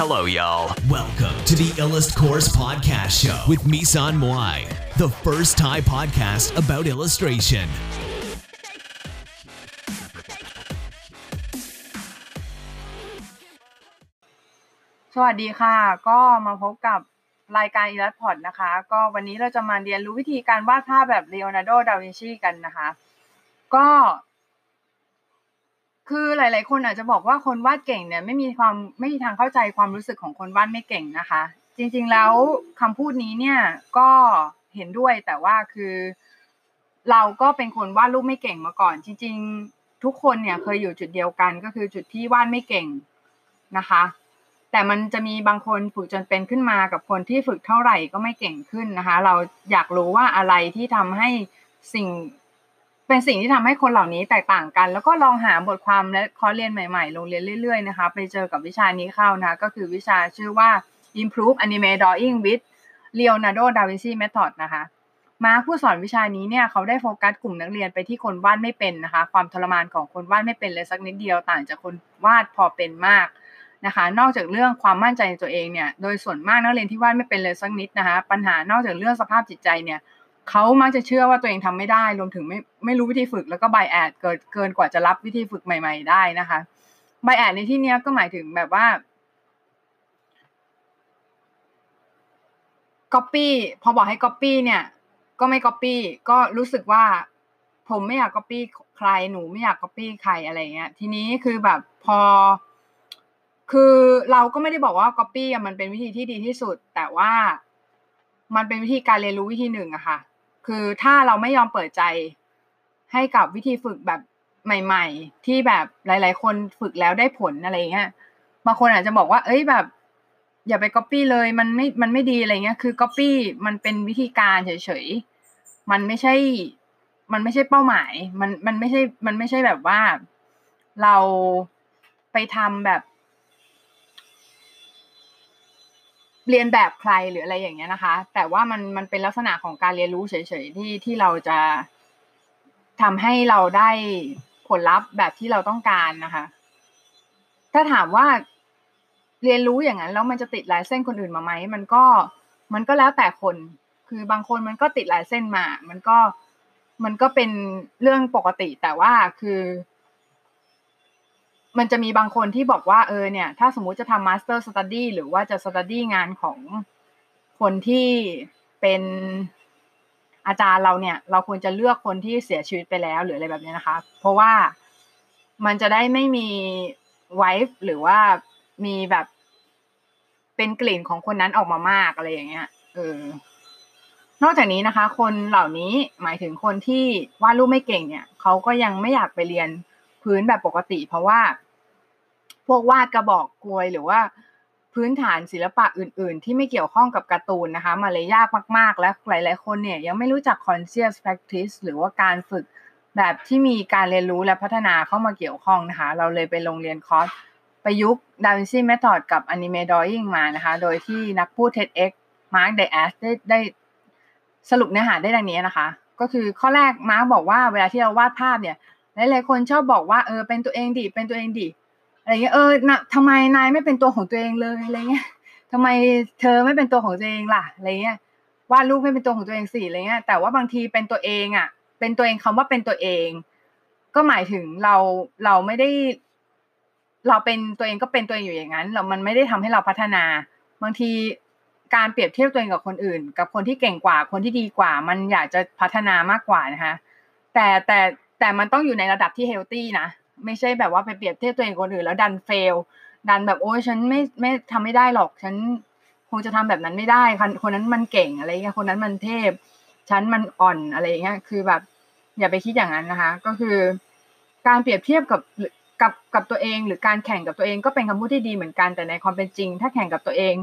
Hello, y'all. Welcome to the Illust Course Podcast Show with Misan Moai, the first Thai podcast about illustration. สวัสดีค่ะ ก็มาพบกับรายการ i l l u s t p o d นะคะ ก็วันนี้เราจะมาเรียนรู้วิธีการวาดภาพแบบ Leonardo da Vinci กันนะคะ ก็ คือหลาย ๆ คนอาจจะบอกว่าคนวาดเก่งเนี่ยไม่มีความไม่มีทางเข้าใจความรู้สึกของคนวาดไม่เก่งนะคะ จริง ๆ แล้วคำพูดนี้เนี่ยก็เห็นด้วยแต่ว่าคือ เราก็เป็นคนวาดรูปไม่เก่งมาก่อน จริง ๆ ทุกคนเนี่ยเคยอยู่จุดเดียวกัน ก็คือจุดที่วาดไม่เก่งนะคะ แต่มันจะมีบางคนฝึกจนเป็นขึ้นมากับคนที่ฝึกเท่าไหร่ก็ไม่เก่งขึ้นนะคะ เราอยากรู้ว่าอะไรที่ทำให้สิ่ง เป็นสิ่งที่ทำให้คนเหล่านี้แตกต่างกัน แล้วก็ลองหาบทความและคอร์สเรียนใหม่ๆ ลงเรียนเรื่อยๆนะคะ ไปเจอกับวิชานี้เข้านะคะก็คือวิชาชื่อว่า Improve Anime Drawing with Leonardo da Vinci Method นะคะมาผู้สอนวิชานี้เนี่ยเขาได้โฟกัสกลุ่มนักเรียนไปที่คนวาดไม่เป็นนะคะ ความทรมานของคนวาดไม่เป็นเลยสักนิดเดียวต่างจากคนวาดพอเป็นมากนะคะ นอกจากเรื่องความมั่นใจในตัวเองเนี่ย โดยส่วนมากนักเรียนที่วาดไม่เป็นเลยสักนิดนะคะ ปัญหานอกจากเรื่องสภาพจิตใจเนี่ย เขามักจะเชื่อว่าตัวเองทำไม่ได้ รวมถึงไม่ไม่รู้วิธีฝึกแล้วก็ไบแอดเกินเกินกว่าจะรับวิธีฝึกใหม่ ๆ ได้นะคะไบแอดในที่นี้ก็หมายถึงแบบว่า Copy พอบอกให้ Copy เนี่ย ก็ไม่ Copy ก็รู้สึกว่า ผมไม่อยาก Copy ใครหนูไม่อยาก Copy ใครอะไรเงี้ย ทีนี้คือแบบพอ คือเราก็ไม่ได้บอกว่า Copy มันเป็นวิธีที่ดีที่สุด แต่ว่ามันเป็นวิธีการเรียนรู้วิธีหนึ่งอะค่ะ คือถ้าเราไม่ยอมเปิดใจให้กับวิธีฝึกแบบใหม่ ๆ ที่แบบหลาย ๆ คนฝึกแล้วได้ผลอะไรเงี้ยบางคนอาจจะบอกว่า เอ้ยแบบอย่าไปก๊อปปี้เลยมันไม่มันไม่ดีอะไรเงี้ยคือก๊อปปี้มันเป็นวิธีการเฉยๆมันไม่ใช่ มันไม่ใช่เป้าหมาย มันมันไม่ใช่มันไม่ใช่แบบว่า เราไปทำแบบ เรียนแบบใครหรืออะไรอย่างเงี้ยนะคะ แต่ว่ามันมันเป็นลักษณะของการเรียนรู้เฉยๆที่ที่เราจะทำให้เราได้ผลลัพธ์แบบที่เราต้องการนะคะ ถ้าถามว่าเรียนรู้อย่างนั้นแล้วมันจะติดลายเส้นคนอื่นมาไหมมันก็มันก็แล้วแต่คน คือบางคนมันก็ติดลายเส้นมา มันก็มันก็เป็นเรื่องปกติแต่ว่าคือ มันจะมีบางคนที่บอกว่าเออเนี่ย ถ้าสมมุติจะทำ Master Study หรือว่าจะ Study งานของคนที่เป็นอาจารย์เราเนี่ย เราควรจะเลือกคนที่เสียชีวิตไปแล้วหรืออะไรแบบนี้นะคะ เพราะว่ามันจะได้ไม่มีไวฟ์หรือว่ามีแบบเป็นกลิ่นของคนนั้นออกมามากอะไรอย่างเงี้ยเออนอกจากนี้นะคะ คนเหล่านี้หมายถึงคนที่วาดรูปไม่เก่งเนี่ยเขาก็ยังไม่อยากไปเรียนพื้นแบบปกติ เพราะว่า พวกวาดกระบอกกลวยหรือว่าพื้นฐานศิลปะอื่น ๆ ที่ไม่เกี่ยวข้องกับการ์ตูนนะคะมาเลยยากมาก ๆ และหลาย ๆ คนเนี่ยยังไม่รู้จัก conscious practice หรือว่าการฝึกแบบที่มีการเรียนรู้และพัฒนาเข้ามาเกี่ยวข้องนะคะ เราเลยไปลงเรียนคอร์สประยุกต์ Da Vinci Method กับ Anime Drawing มานะคะ โดยที่นักพูด TEDx Mark Diaz ได้ได้สรุปเนื้อหาได้ดังนี้นะคะ ก็คือข้อแรกมาร์กบอกว่าเวลาที่เราวาดภาพเนี่ยหลายๆคนชอบบอกว่าเออเป็นตัวเองดิเป็นตัวเองดิ อะไรเงี้ยเออนะทำไมนายไม่เป็นตัวของตัวเองเลยอะไรเงี้ยทำไมเธอไม่เป็นตัวของตัวเองล่ะอะไรเงี้ยวาดรูปไม่เป็นตัวของตัวเองสิอะไรเงี้ย แต่ว่าบางทีเป็นตัวเองอะ เป็นตัวเองคำว่าเป็นตัวเอง ก็หมายถึงเราเราไม่ได้ เราเป็นตัวเองก็เป็นตัวเองอยู่อย่างนั้นเรามันไม่ได้ทำให้เราพัฒนา บางทีการเปรียบเทียบตัวเองกับคนอื่น กับคนที่เก่งกว่า คนที่ดีกว่า มันอยากจะพัฒนามากกว่านะคะ แต่แต่แต่มันต้องอยู่ในระดับที่เฮลตี้นะ ไม่ใช่แบบว่าไปเปรียบเทียบตัวเองคนอื่นแล้วดันเฟล ดันแบบโอ้ยฉันไม่ไม่ทำไม่ได้หรอก ฉันคงจะทำแบบนั้นไม่ได้คนคนนั้นมันเก่งอะไรเงี้ย คนนั้นมันเทพ ฉันมันอ่อนอะไรเงี้ย คือแบบ อย่าไปคิดอย่างนั้นนะคะ ก็คือการเปรียบเทียบกับกับกับตัวเอง หรือการแข่งกับตัวเองก็เป็นคำพูดที่ดีเหมือนกัน แต่ในความเป็นจริง ถ้าแข่งกับตัวเอง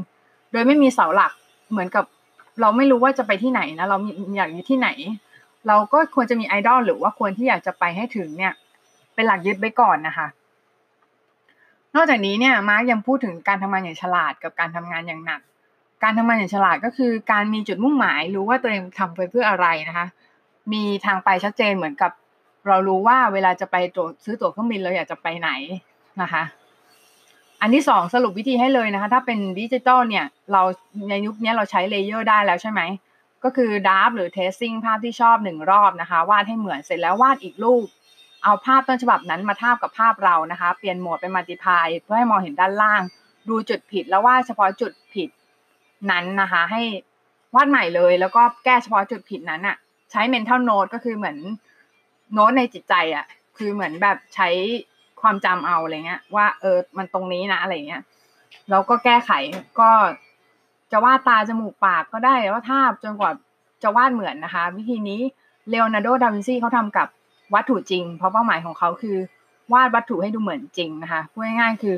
โดยไม่มีเสาหลัก เหมือนกับเราไม่รู้ว่าจะไปที่ไหนนะ เราอยากอยู่ที่ไหน เราก็ควรจะมีไอดอลหรือว่าควรที่อยากจะไปให้ถึงเนี่ย เป็นหลักยึดไว้ก่อนนะคะ นอกจากนี้เนี่ยมาร์กยังพูดถึงการทำงานอย่างฉลาดกับการทำงานอย่างหนัก การทำงานอย่างฉลาดก็คือ การมีจุดมุ่งหมาย รู้ว่าตัวเองทำไปเพื่ออะไรนะคะ มีทางไปชัดเจนเหมือนกับ เรารู้ว่าเวลาจะไปตัวซื้อตั๋วเครื่องบินเราอยากจะไปไหนนะคะอันที่สองสรุปวิธีให้เลยนะคะ ถ้าเป็นดิจิตอลเนี่ย เราในยุคนี้เราใช้ layer ได้แล้วใช่ไหม ก็คือ draft หรือ tracing ภาพที่ชอบหนึ่งรอบนะคะ วาดให้เหมือนเสร็จแล้ววาดอีกรูป เอาภาพต้นฉบับนั้นมาทาบกับภาพเรานะคะ เปลี่ยนโหมดเป็น multiply เพื่อให้มองเห็นด้านล่าง ดูจุดผิดแล้ววาดเฉพาะจุดผิดนั้นนะคะ ให้วาดใหม่เลยแล้วก็แก้เฉพาะจุดผิดนั้นอะใช้ mental note ก็คือเหมือนโน้ตในจิตใจอะคือเหมือนแบบใช้ความจำเอาอะไรเงี้ย ว่าเออมันตรงนี้นะอะไรเงี้ยแล้วก็แก้ไขก็จะวาดตาจมูกปากก็ได้ว่าทาบจนกว่าจะวาดเหมือนนะคะ วิธีนี้เลโอนาร์โด ดาวินซีเขาทำกับ วัตถุจริง เพราะเป้าหมายของเขาคือ วาดวัตถุให้ดูเหมือนจริงนะคะพูดง่ายๆคือ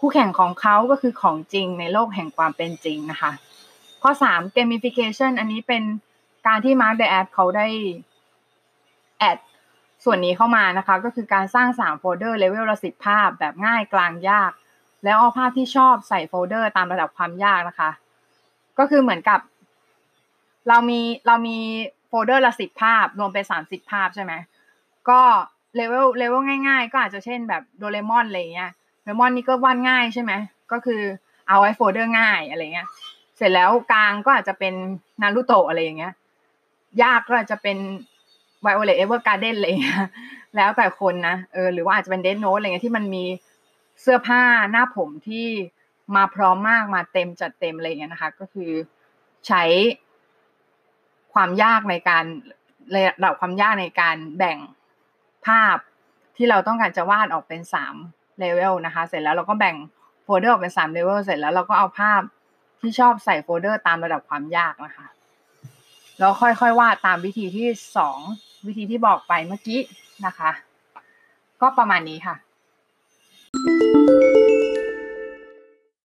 คู่แข่งของเขาก็คือของจริงในโลกแห่งความเป็นจริงนะคะ ข้อสาม gamification อันนี้เป็นการที่ Mark the Ad เขาได้ add ส่วนนี้เข้ามานะคะ ก็คือการสร้างสาม folder level ละสิบภาพแบบง่ายกลางยาก แล้วเอาภาพที่ชอบใส่โฟลเดอร์ตามระดับความยากนะคะ ก็คือเหมือนกับ เรามีเรามีโฟลเดอร์ละสิบภาพ รวมเป็นสามสิบภาพใช่ไหม ก็เลเวลเลเวลง่ายๆ ก็อาจจะเช่นแบบโดเรมอนอะไรเงี้ยโดเรมอนนี่ก็วาดง่ายใช่ไหมก็คือเอาไว้โฟลเดอร์ง่ายอะไรเงี้ย เสร็จแล้วกลางก็อาจจะเป็นนารูโตะอะไรอย่างเงี้ย ยากก็อาจจะเป็น Violet Evergarden อะไรเงี้ยแล้วแต่คนนะเออหรือว่าอาจจะเป็น Death Note อะไรเงี้ยที่มันมีเสื้อผ้าหน้าผมที่มาพร้อมมากมาเต็มจัดเต็มอะไรเงี้ยนะคะ ก็คือใช้ความยากในการระดับความยากในการแบ่ง ภาพที่เราต้องการจะวาดออกเป็นสามเลเวลนะคะ เสร็จแล้วเราก็แบ่งโฟลเดอร์ออกเป็นสาม level เสร็จแล้วเราก็เอาภาพที่ชอบใส่โฟลเดอร์ตามระดับความยากนะคะแล้วค่อยๆวาดตามวิธีที่สองวิธีที่บอกไปเมื่อกี้นะคะ ก็ประมาณนี้ค่ะ